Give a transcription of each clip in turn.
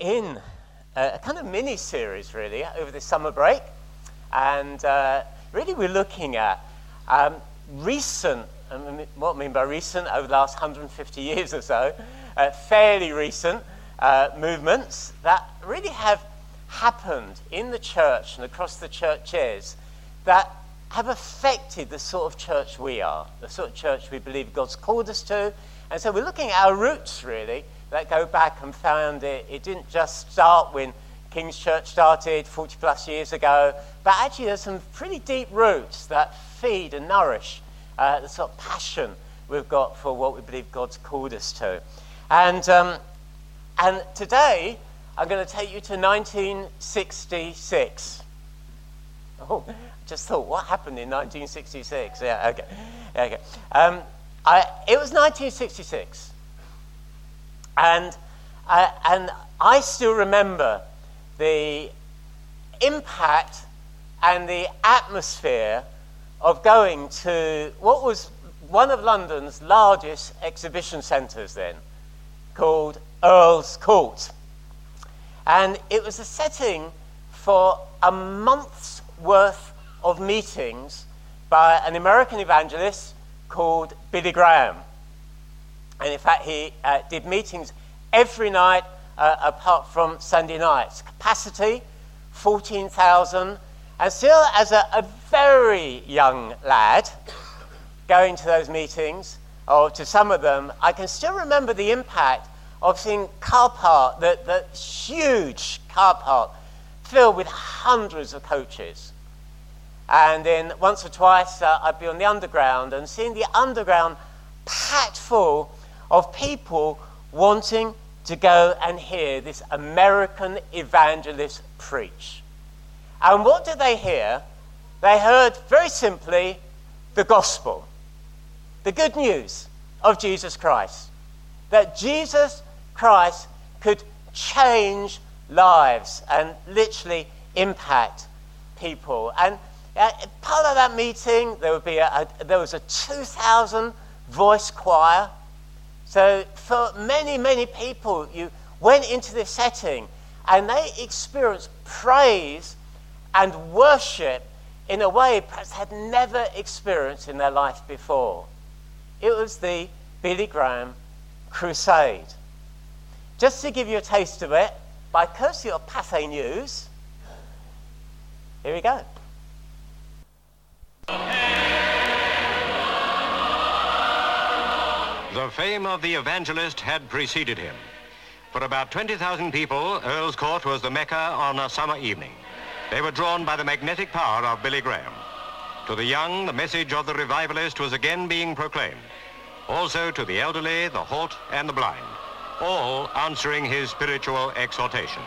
in a kind of mini series, really, over the summer break. And uh, really, we're looking at um, recent, what I mean by recent, over the last 150 years or so, uh, fairly recent uh, movements that really have happened in the church and across the churches that have affected the sort of church we are, the sort of church we believe God's called us to. And so we're looking at our roots, really, that go back and found it. It didn't just start when King's Church started 40 plus years ago, but actually there's some pretty deep roots that feed and nourish uh, the sort of passion we've got for what we believe God's called us to. And, um, and today I'm going to take you to 1966. Oh, I just thought, what happened in 1966? Yeah, okay. okay. Um, I, it was 1966. And, uh, and I still remember the impact and the atmosphere of going to what was one of London's largest exhibition centres then, called Earl's Court. And it was a setting for a month's worth of meetings by an American evangelist called Billy Graham. And in fact, he uh, did meetings every night uh, apart from Sunday nights. Capacity 14,000. And still, as a, a, very young lad, going to those meetings, or to some of them, I can still remember the impact of seeing car park, the, the huge car park filled with hundreds of coaches. And then once or twice, uh, I'd be on the underground and seeing the underground packed full of people wanting to go and hear this American evangelist preach. And what did they hear? They heard very simply the gospel, the good news of Jesus Christ. That Jesus Christ could change lives and literally impact people. And uh, part of that meeting, there, would be a, a, there was a 2,000 voice choir. So for many, many people, you went into this setting and they experienced praise and worship in a way perhaps they had never experienced in their life before. It was the Billy Graham Crusade. Just to give you a taste of it, by courtesy of Pathé News, here we go. The fame of the evangelist had preceded him. For about 20,000 people, Earl's Court was the Mecca on a summer evening. They were drawn by the magnetic power of Billy Graham. To the young, the message of the revivalist was again being proclaimed. Also to the elderly, the halt, and the blind all answering his spiritual exhortation.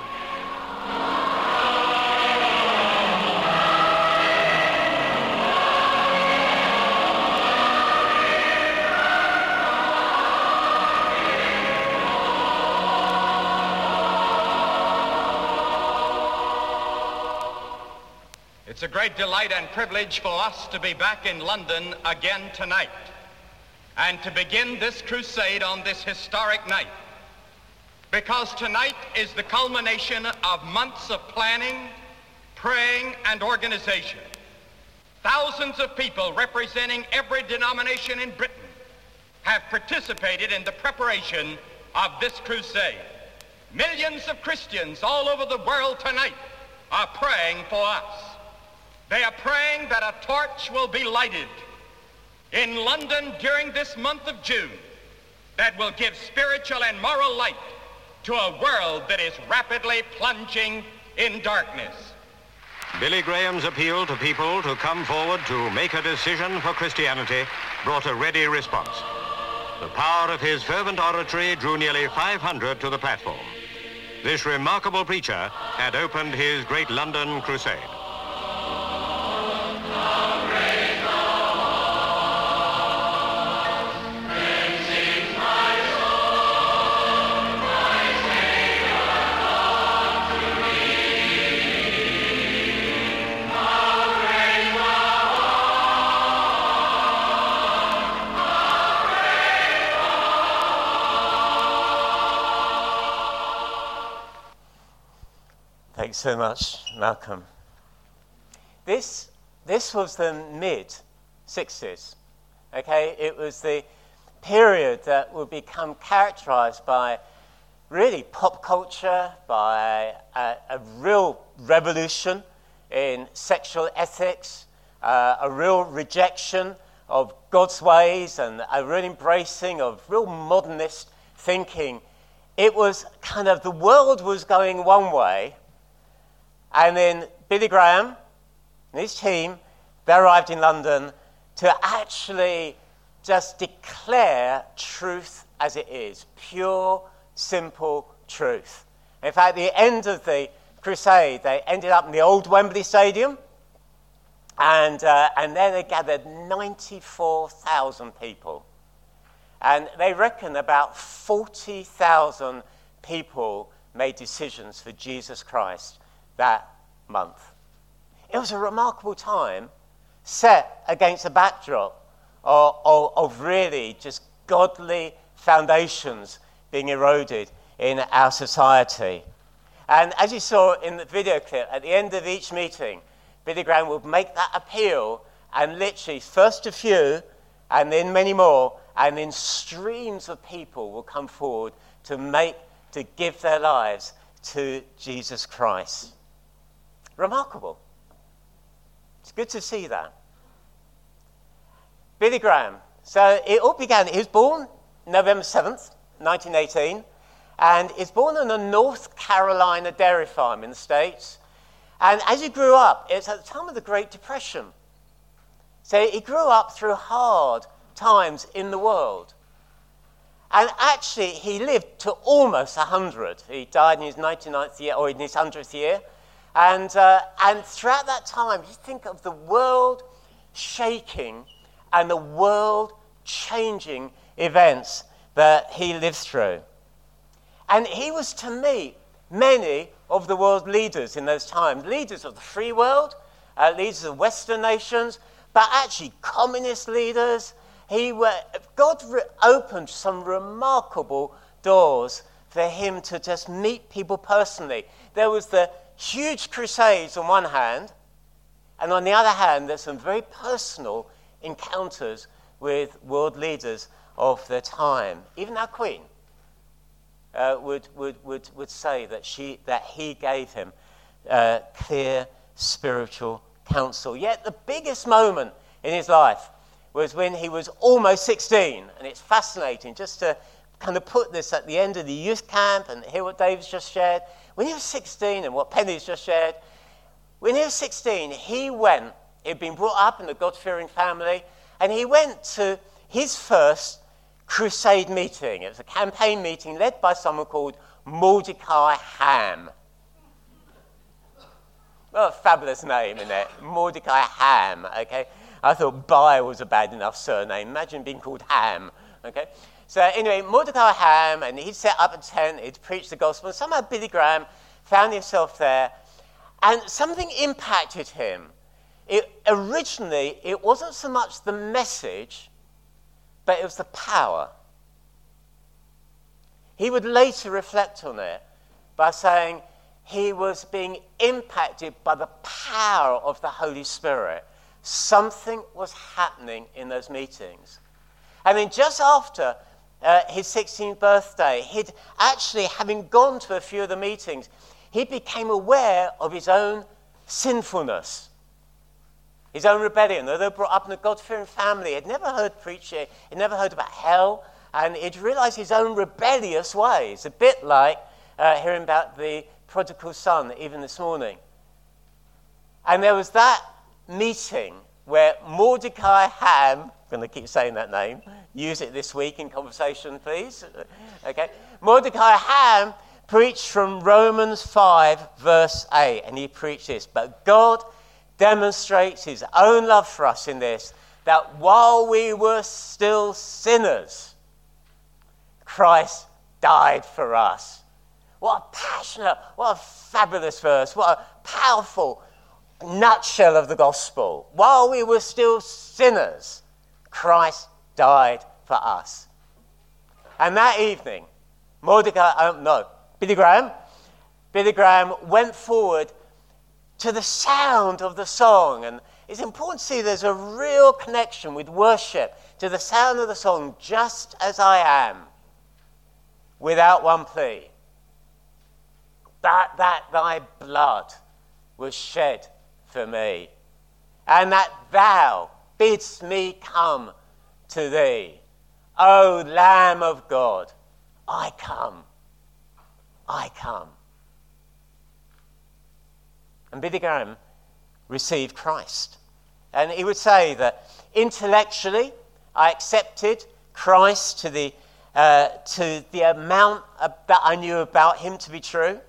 It's a great delight and privilege for us to be back in London again tonight and to begin this crusade on this historic night because tonight is the culmination of months of planning, praying, and organization. Thousands of people representing every denomination in Britain have participated in the preparation of this crusade. Millions of Christians all over the world tonight are praying for us. They are praying that a torch will be lighted in London during this month of June that will give spiritual and moral light to a world that is rapidly plunging in darkness. Billy Graham's appeal to people to come forward to make a decision for Christianity brought a ready response. The power of his fervent oratory drew nearly 500 to the platform. This remarkable preacher had opened his great London crusade. Thanks so much, Malcolm. This, this was the mid 60s. Okay, it was the period that would become characterized by really pop culture, by a, a real revolution in sexual ethics, uh, a real rejection of God's ways, and a real embracing of real modernist thinking. It was kind of the world was going one way, and then Billy Graham and his team they arrived in London to actually just declare truth as it is pure, simple truth. In fact, at the end of the crusade, they ended up in the old Wembley Stadium, and, uh, and there they gathered 94,000 people. And they reckon about 40,000 people made decisions for Jesus Christ that month. It was a remarkable time set against a backdrop of, of, of really just godly foundations being eroded in our society. And as you saw in the video clip, at the end of each meeting, Billy Graham would make that appeal, and literally, first a few, and then many more, and then streams of people will come forward to make, to give their lives to Jesus Christ. Remarkable. It's good to see that. Billy Graham. So it all began, he was born November 7th, 1918, and he was born on a North Carolina dairy farm in the States. And as he grew up, it's at the time of the Great Depression. So he grew up through hard times in the world. And actually, he lived to almost 100. He died in his 99th year, or in his 100th year. And, uh, and throughout that time, you think of the world shaking and the world changing events that he lived through. And he was to meet many of the world leaders in those times leaders of the free world, uh, leaders of Western nations, but actually communist leaders. He were, God re- opened some remarkable doors for him to just meet people personally. There was the huge crusades on one hand, and on the other hand, there's some very personal encounters with world leaders of the time. Even our Queen uh, would, would, would, would say that, she, that he gave him uh, clear spiritual counsel. Yet the biggest moment in his life was when he was almost 16. And it's fascinating just to kind of put this at the end of the youth camp and hear what David's just shared. When he was 16 and what Penny's just shared, when he was 16, he went He'd been brought up in a God fearing family, and he went to his first crusade meeting. It was a campaign meeting led by someone called Mordecai Ham. Well, a fabulous name, isn't it? Mordecai Ham, okay? I thought Bye was a bad enough surname. Imagine being called Ham, okay? So, anyway, Mordecai Ham, and he'd set up a tent, he'd preach the gospel, and somehow Billy Graham found himself there, and something impacted him it, originally, it wasn't so much the message, but it was the power. He would later reflect on it by saying he was being impacted by the power of the Holy Spirit. Something was happening in those meetings. And then just after uh, his 16th birthday, he'd actually, having gone to a few of the meetings, he became aware of his own sinfulness his own rebellion. Although brought up in a God fearing family, he'd never heard preaching, he'd never heard about hell, and he'd realized his own rebellious ways, a bit like uh, hearing about the prodigal son even this morning. And there was that meeting where Mordecai Ham, I'm going to keep saying that name, use it this week in conversation, please. Okay. Mordecai Ham preached from Romans 5, verse 8, and he preached this But God demonstrates his own love for us in this that while we were still sinners, Christ died for us. What a passionate, what a fabulous verse, what a powerful nutshell of the gospel. While we were still sinners, Christ died for us. And that evening, Mordecai, um, no, Billy Graham Billy Graham went forward to the sound of the song. And it's important to see there's a real connection with worship to the sound of the song, just as I am, without one plea. That, that thy blood was shed for me, and that thou bidst me come to thee. O Lamb of God, I come. I come. And Billy Graham received Christ. And he would say that intellectually, I accepted Christ to the, uh, to the amount that I knew about him to be true.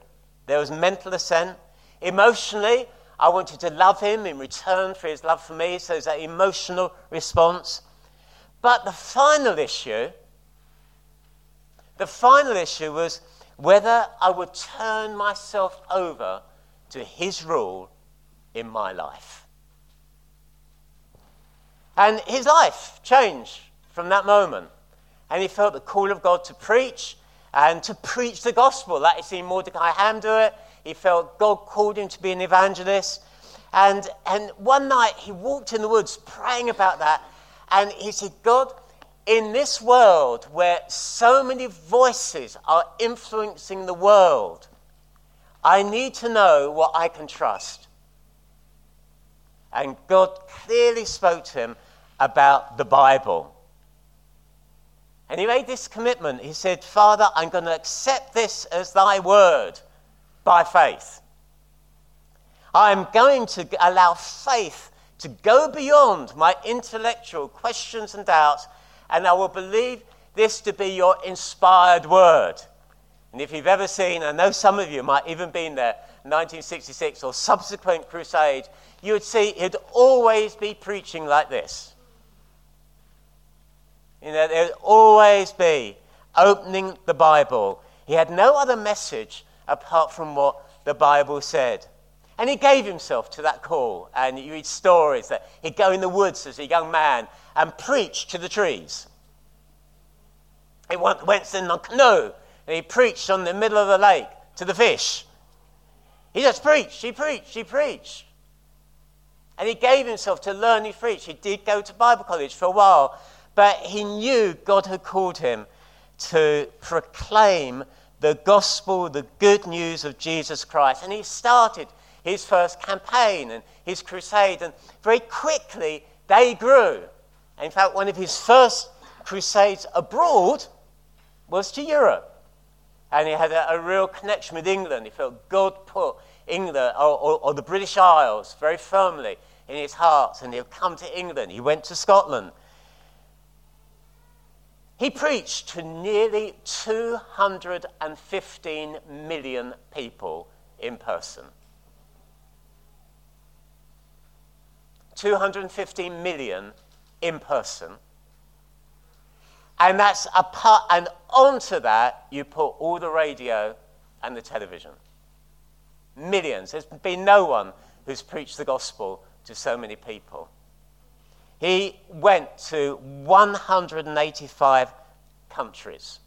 There was mental assent. Emotionally, I wanted to love him in return for his love for me, so there's that emotional response. But the final issue, the final issue was whether I would turn myself over to his rule in my life. And his life changed from that moment. And he felt the call of God to preach and to preach the gospel. That he seen Mordecai Ham do it. He felt God called him to be an evangelist. And, and one night he walked in the woods praying about that. And he said, God, in this world where so many voices are influencing the world, I need to know what I can trust. And God clearly spoke to him about the Bible. And he made this commitment. He said, Father, I'm going to accept this as thy word by faith. I'm going to allow faith to go beyond my intellectual questions and doubts, and I will believe this to be your inspired word. And if you've ever seen, I know some of you might even been there, 1966 or subsequent crusade, you would see he'd always be preaching like this. You know, there'd always be opening the Bible. He had no other message apart from what the Bible said. And he gave himself to that call. And you read stories that he'd go in the woods as a young man and preach to the trees. He went, went in a canoe and he preached on the middle of the lake to the fish. He just preached, he preached, he preached. And he gave himself to learn he preached. He did go to Bible college for a while, but he knew God had called him to proclaim the gospel, the good news of Jesus Christ. And he started his first campaign and his crusade, and very quickly they grew. In fact, one of his first crusades abroad was to Europe. And he had a, a real connection with England. He felt God put England or, or, or the British Isles very firmly in his heart, and he'll come to England. He went to Scotland. He preached to nearly 215 million people in person. 215 million in person. And that's a part, and onto that, you put all the radio and the television. Millions. There's been no one who's preached the gospel to so many people. He went to 185 countries.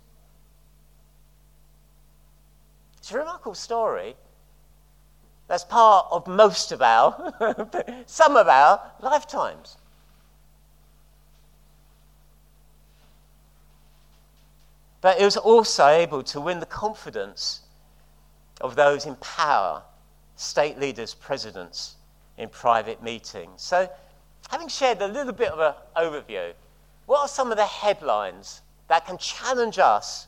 It's a remarkable story. That's part of most of our, some of our lifetimes. But it was also able to win the confidence of those in power, state leaders, presidents, in private meetings. So, having shared a little bit of an overview, what are some of the headlines that can challenge us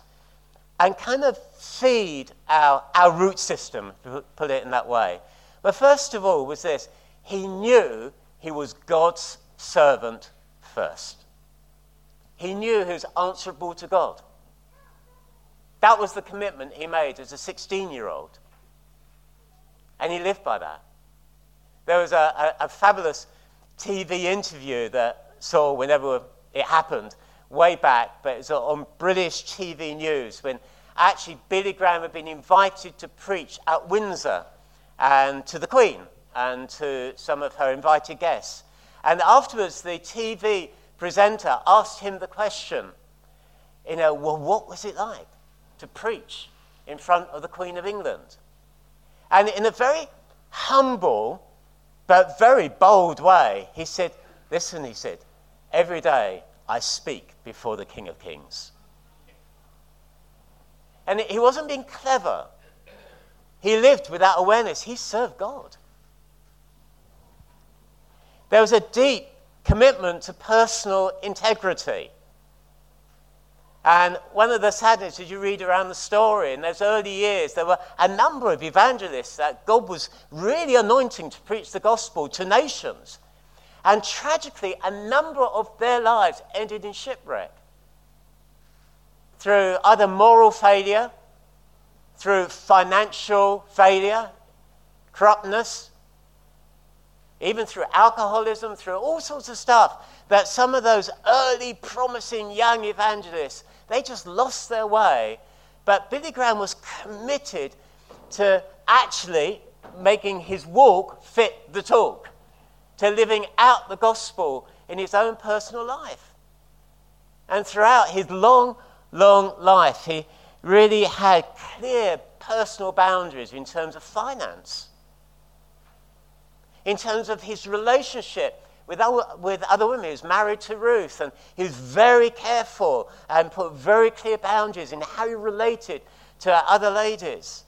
and kind of feed our, our root system, to put it in that way? Well, first of all, was this he knew he was God's servant first. He knew he was answerable to God. That was the commitment he made as a 16 year old. And he lived by that. There was a, a, a fabulous TV interview that saw whenever it happened, way back, but it was on British TV news when actually Billy Graham had been invited to preach at Windsor and to the Queen and to some of her invited guests. And afterwards, the TV presenter asked him the question, you know, well, what was it like? to preach in front of the Queen of England. And in a very humble but very bold way, he said, Listen, he said, every day I speak before the King of Kings. And he wasn't being clever. He lived without awareness. He served God. There was a deep commitment to personal integrity. And one of the sadness as you read around the story in those early years, there were a number of evangelists that God was really anointing to preach the gospel to nations. And tragically, a number of their lives ended in shipwreck through either moral failure, through financial failure, corruptness, even through alcoholism, through all sorts of stuff, that some of those early promising young evangelists they just lost their way. But Billy Graham was committed to actually making his walk fit the talk, to living out the gospel in his own personal life. And throughout his long, long life, he really had clear personal boundaries in terms of finance, in terms of his relationship with other, with other women. He was married to Ruth, and he was very careful and put very clear boundaries in how he related to other ladies.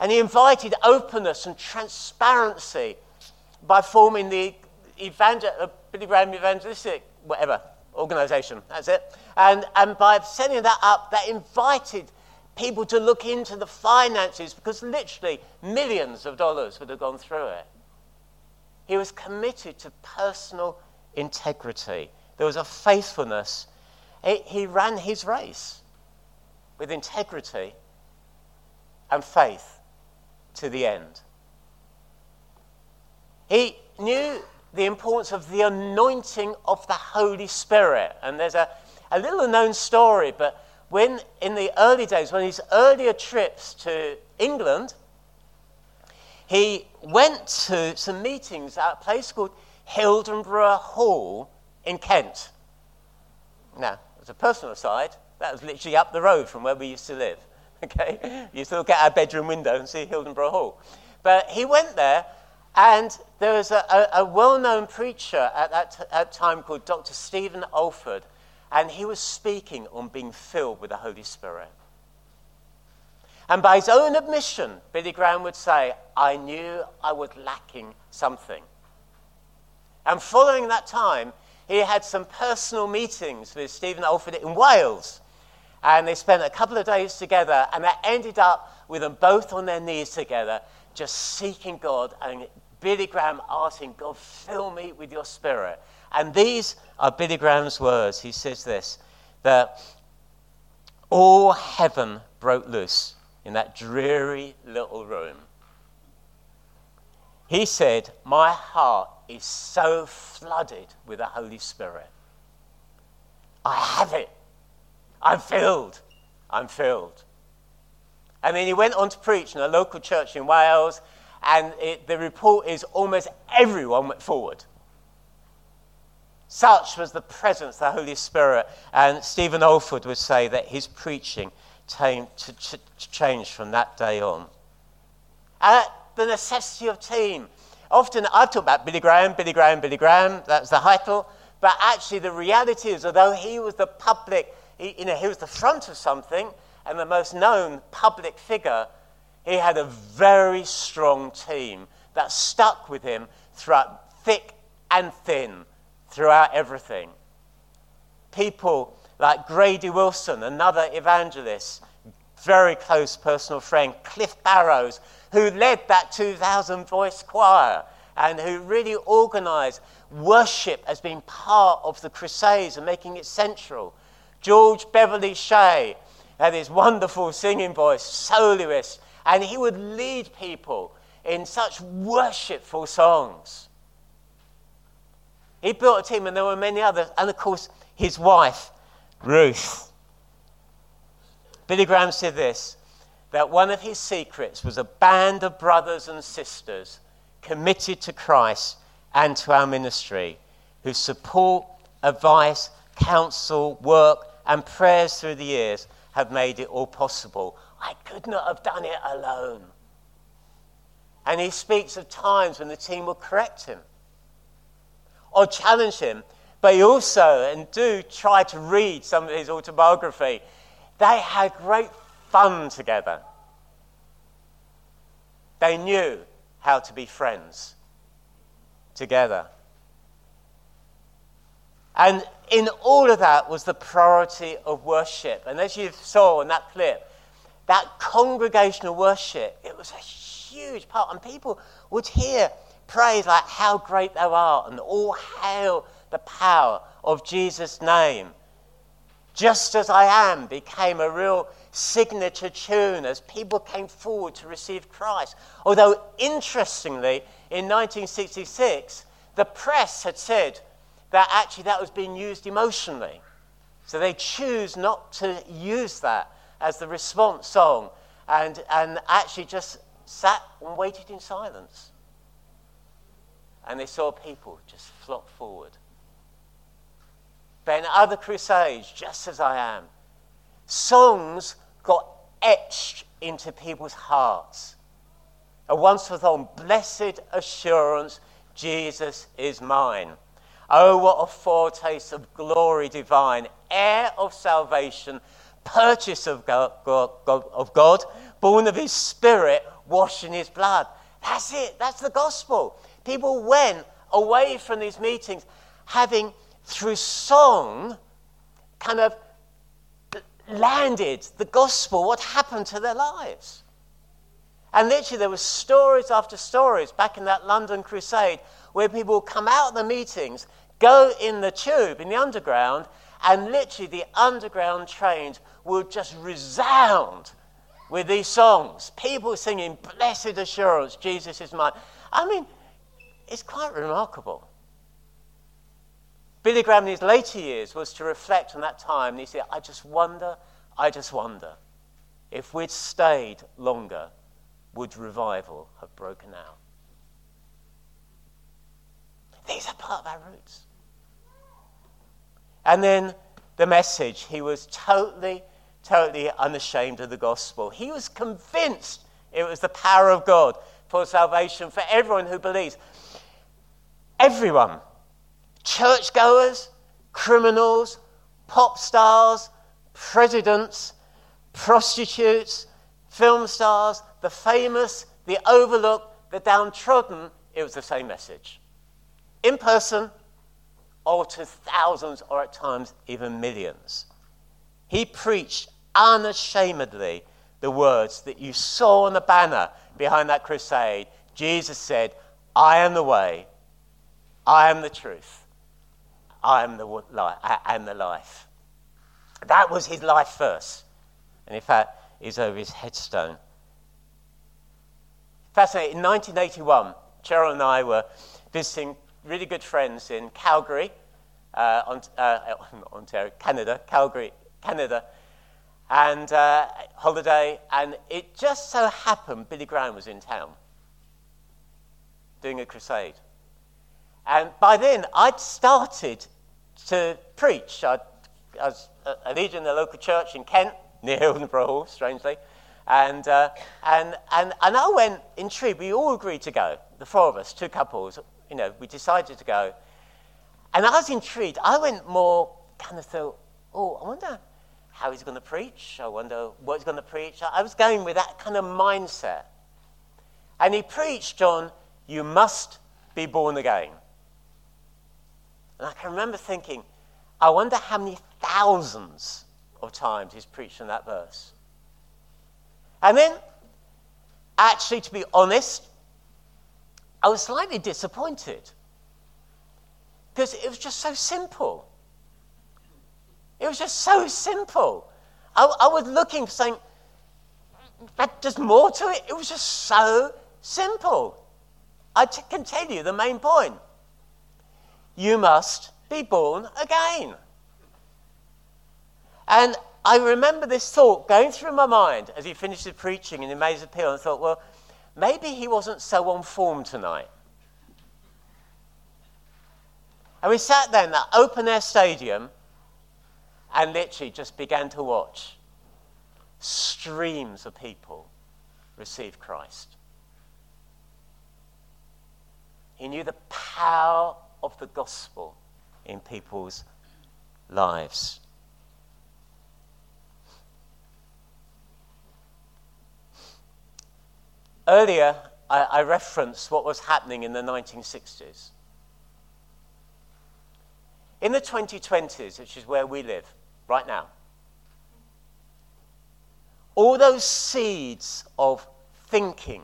And he invited openness and transparency by forming the evangel- uh, Billy Graham Evangelistic, whatever, organization. That's it. And, and by setting that up, that invited people to look into the finances because literally millions of dollars would have gone through it. He was committed to personal integrity. There was a faithfulness. He ran his race with integrity and faith to the end. He knew the importance of the anointing of the Holy Spirit. And there's a, a little known story, but when in the early days, when his earlier trips to England, he went to some meetings at a place called Hildenborough Hall in Kent. Now, as a personal aside, that was literally up the road from where we used to live. Okay? You used to look out our bedroom window and see Hildenborough Hall. But he went there, and there was a, a, a well known preacher at that t- at time called Dr. Stephen Olford, and he was speaking on being filled with the Holy Spirit. And by his own admission, Billy Graham would say, I knew I was lacking something. And following that time, he had some personal meetings with Stephen Olford in Wales. And they spent a couple of days together, and that ended up with them both on their knees together, just seeking God. And Billy Graham asking, God, fill me with your spirit. And these are Billy Graham's words. He says this that all heaven broke loose in that dreary little room. He said, My heart is so flooded with the Holy Spirit. I have it. I'm filled. I'm filled. And then he went on to preach in a local church in Wales, and it, the report is almost everyone went forward. Such was the presence of the Holy Spirit. And Stephen Olford would say that his preaching to, change from that day on. Uh, the necessity of team. Often I've talked about Billy Graham, Billy Graham, Billy Graham, that's the title, but actually the reality is, although he was the public, he, you know, he was the front of something and the most known public figure, he had a very strong team that stuck with him throughout thick and thin, throughout everything. People like Grady Wilson, another evangelist, very close personal friend, Cliff Barrows, who led that 2,000 voice choir and who really organized worship as being part of the Crusades and making it central. George Beverly Shea had his wonderful singing voice, soloist, and he would lead people in such worshipful songs. He built a team, and there were many others, and of course, his wife, Ruth. Billy Graham said this that one of his secrets was a band of brothers and sisters committed to Christ and to our ministry whose support, advice, counsel, work, and prayers through the years have made it all possible. I could not have done it alone. And he speaks of times when the team will correct him or challenge him. But also, and do try to read some of his autobiography, they had great fun together. They knew how to be friends together. And in all of that was the priority of worship. And as you saw in that clip, that congregational worship, it was a huge part. And people would hear praise like, How great thou art, and all hail the power of Jesus' name. Just as I am became a real signature tune as people came forward to receive Christ. Although, interestingly, in 1966, the press had said that actually that was being used emotionally. So they choose not to use that as the response song and, and actually just sat and waited in silence. And they saw people just flock forward. In other crusades, just as I am, songs got etched into people's hearts. A once for all, blessed assurance, Jesus is mine. Oh, what a foretaste of glory divine, heir of salvation, purchase of God, God, of God, born of his spirit, washed in his blood. That's it. That's the gospel. People went away from these meetings having, through song, kind of landed the gospel, what happened to their lives. And literally, there were stories after stories back in that London crusade where people would come out of the meetings, go in the tube, in the underground, and literally the underground trains would just resound with these songs. People singing, Blessed Assurance, Jesus is mine. I mean, it's quite remarkable. Billy Graham in his later years was to reflect on that time, and he said, I just wonder, I just wonder, if we'd stayed longer, would revival have broken out? These are part of our roots. And then the message, he was totally, totally unashamed of the gospel. He was convinced it was the power of God for salvation for everyone who believes. Everyone churchgoers, criminals, pop stars, presidents, prostitutes, film stars, the famous, the overlooked, the downtrodden, it was the same message. In person, or to thousands, or at times even millions. He preached unashamedly the words that you saw on the banner behind that crusade. Jesus said, I am the way, I am the truth, I am the, life, I am the life. That was his life verse. And in fact, is over his headstone. Fascinating. In 1981, Cheryl and I were visiting really good friends in Calgary, uh, on, uh, Ontario, Canada, Calgary, Canada, and uh, holiday. And it just so happened Billy Graham was in town doing a crusade. And by then, I'd started to preach. I'd, I was a leader in the local church in Kent, near Hildenborough Hall, strangely. And, uh, and, and, and I went intrigued. We all agreed to go, the four of us, two couples. You know, we decided to go. And I was intrigued. I went more kind of thought, oh, I wonder how he's going to preach. I wonder what he's going to preach. I was going with that kind of mindset. And he preached on, you must be born again. And I can remember thinking, I wonder how many thousands of times he's preached on that verse. And then, actually, to be honest, I was slightly disappointed because it was just so simple. It was just so simple. I, I was looking for something, but there's more to it. It was just so simple. I t- can tell you the main point. You must be born again. And I remember this thought going through my mind as he finished the preaching in Emmaus Appeal, and thought, well, maybe he wasn't so on form tonight. And we sat there in that open air stadium and literally just began to watch. streams of people receive Christ. He knew the power of the gospel in people's lives. Earlier, I, I referenced what was happening in the 1960s. In the 2020s, which is where we live right now, all those seeds of thinking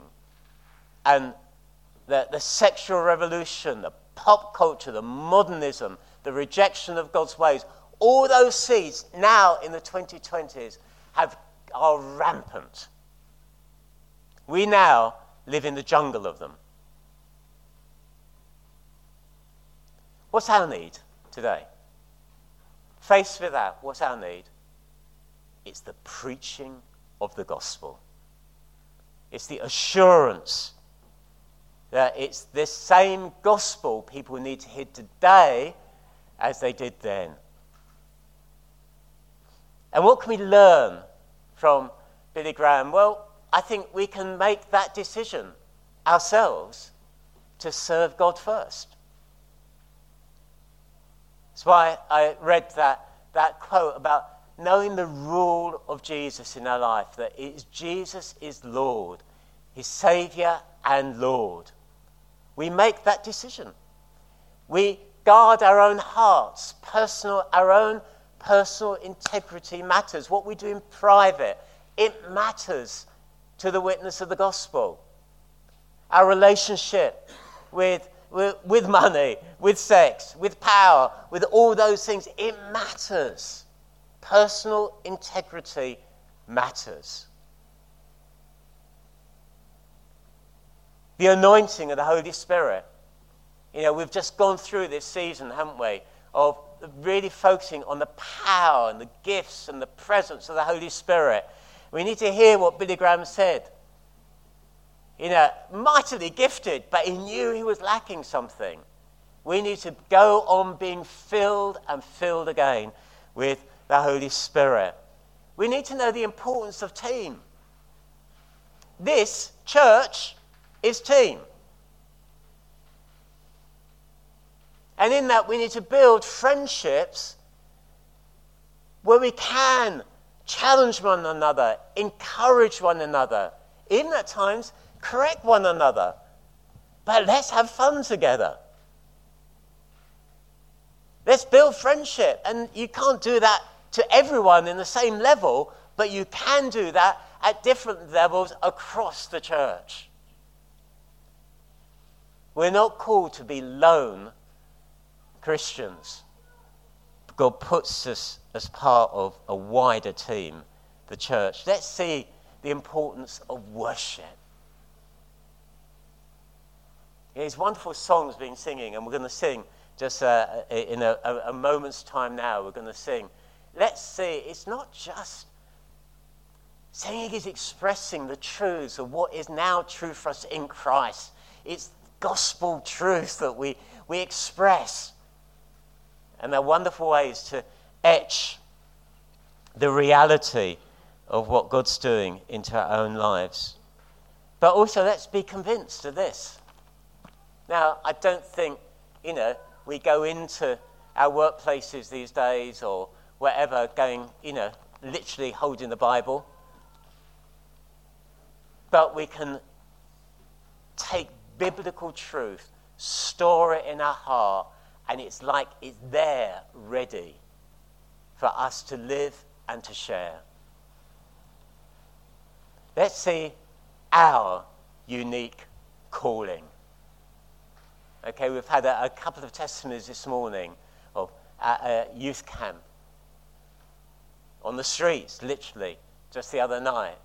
and the, the sexual revolution, the pop culture, the modernism, the rejection of God's ways, all those seeds now in the 2020s have, are rampant. We now live in the jungle of them. What's our need today? Faced with that, what's our need? It's the preaching of the gospel. It's the assurance that it's this same gospel people need to hear today as they did then. And what can we learn from Billy Graham? Well, I think we can make that decision ourselves to serve God first. That's why I read that, that quote about knowing the rule of Jesus in our life, that Jesus is Lord, His Savior and Lord. We make that decision. We guard our own hearts, personal, our own personal integrity matters. What we do in private, it matters to the witness of the gospel. Our relationship with, with, with money, with sex, with power, with all those things, it matters. Personal integrity matters. The anointing of the Holy Spirit. You know, we've just gone through this season, haven't we, of really focusing on the power and the gifts and the presence of the Holy Spirit. We need to hear what Billy Graham said. You know, mightily gifted, but he knew he was lacking something. We need to go on being filled and filled again with the Holy Spirit. We need to know the importance of team. This church is team. And in that, we need to build friendships where we can challenge one another, encourage one another, even at times correct one another. But let's have fun together. Let's build friendship. And you can't do that to everyone in the same level, but you can do that at different levels across the church. We're not called to be lone Christians. God puts us as part of a wider team, the church. Let's see the importance of worship. There's wonderful songs being singing, and we're going to sing just uh, in a, a, moment's time now. We're going to sing. Let's see, it's not just singing is expressing the truths of what is now true for us in Christ. It's gospel truth that we, we express. And they're wonderful ways to etch the reality of what God's doing into our own lives. But also, let's be convinced of this. Now, I don't think, you know, we go into our workplaces these days or wherever going, you know, literally holding the Bible. But we can take biblical truth, store it in our heart, and it's like it's there ready for us to live and to share. Let's see our unique calling. Okay, we've had a, a couple of testimonies this morning of a, a youth camp on the streets, literally, just the other night.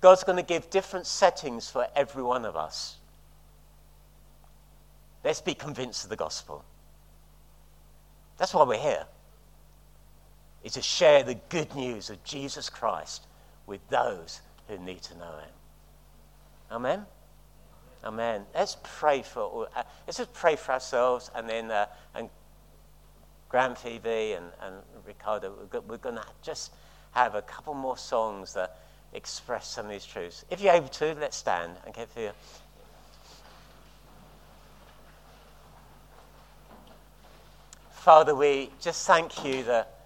God's going to give different settings for every one of us. Let's be convinced of the gospel. That's why we're here. Is to share the good news of Jesus Christ with those who need to know him. Amen. Amen. Let's pray for uh, let's just pray for ourselves and then uh, and Graham Phoebe and, and Ricardo we're, going to just have a couple more songs that express some of these truths. If you're able to, let's stand and get for you. Father, we just thank you that,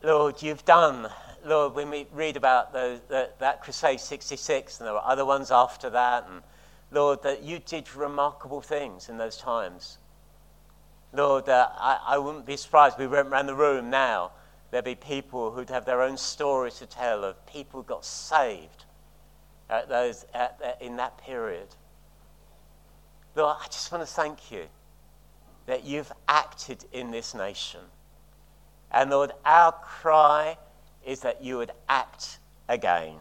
Lord, you've done, Lord, when we read about the, the, that Crusade 66, and there were other ones after that, and Lord, that you did remarkable things in those times. Lord, uh, I, I wouldn't be surprised if we went around the room now. There'd be people who'd have their own stories to tell of people who got saved at those, at, in that period. Lord, I just want to thank you that you've acted in this nation. And Lord, our cry is that you would act again.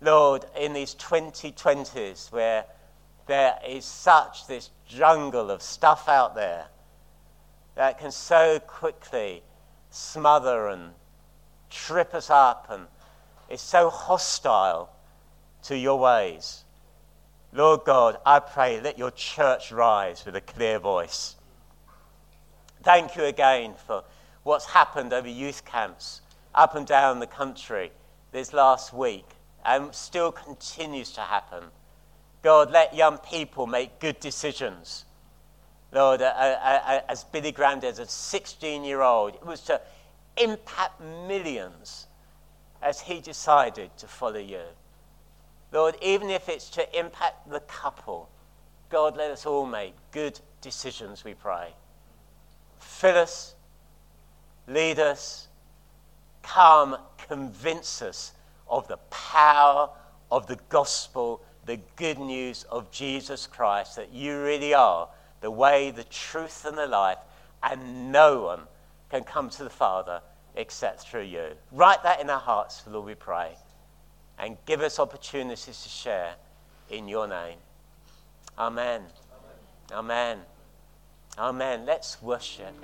Lord, in these 2020s where there is such this jungle of stuff out there that can so quickly smother and trip us up and is so hostile to your ways. Lord God, I pray, let your church rise with a clear voice. Thank you again for what's happened over youth camps up and down the country this last week and still continues to happen. God, let young people make good decisions. Lord, uh, uh, as Billy Graham did as a 16 year old, it was to impact millions as he decided to follow you. Lord, even if it's to impact the couple, God, let us all make good decisions, we pray. Fill us, lead us, come, convince us of the power of the gospel the good news of Jesus Christ that you really are the way, the truth, and the life, and no one can come to the Father except through you. Write that in our hearts, Lord, we pray, and give us opportunities to share in your name. Amen. Amen. Amen. Amen. Let's worship.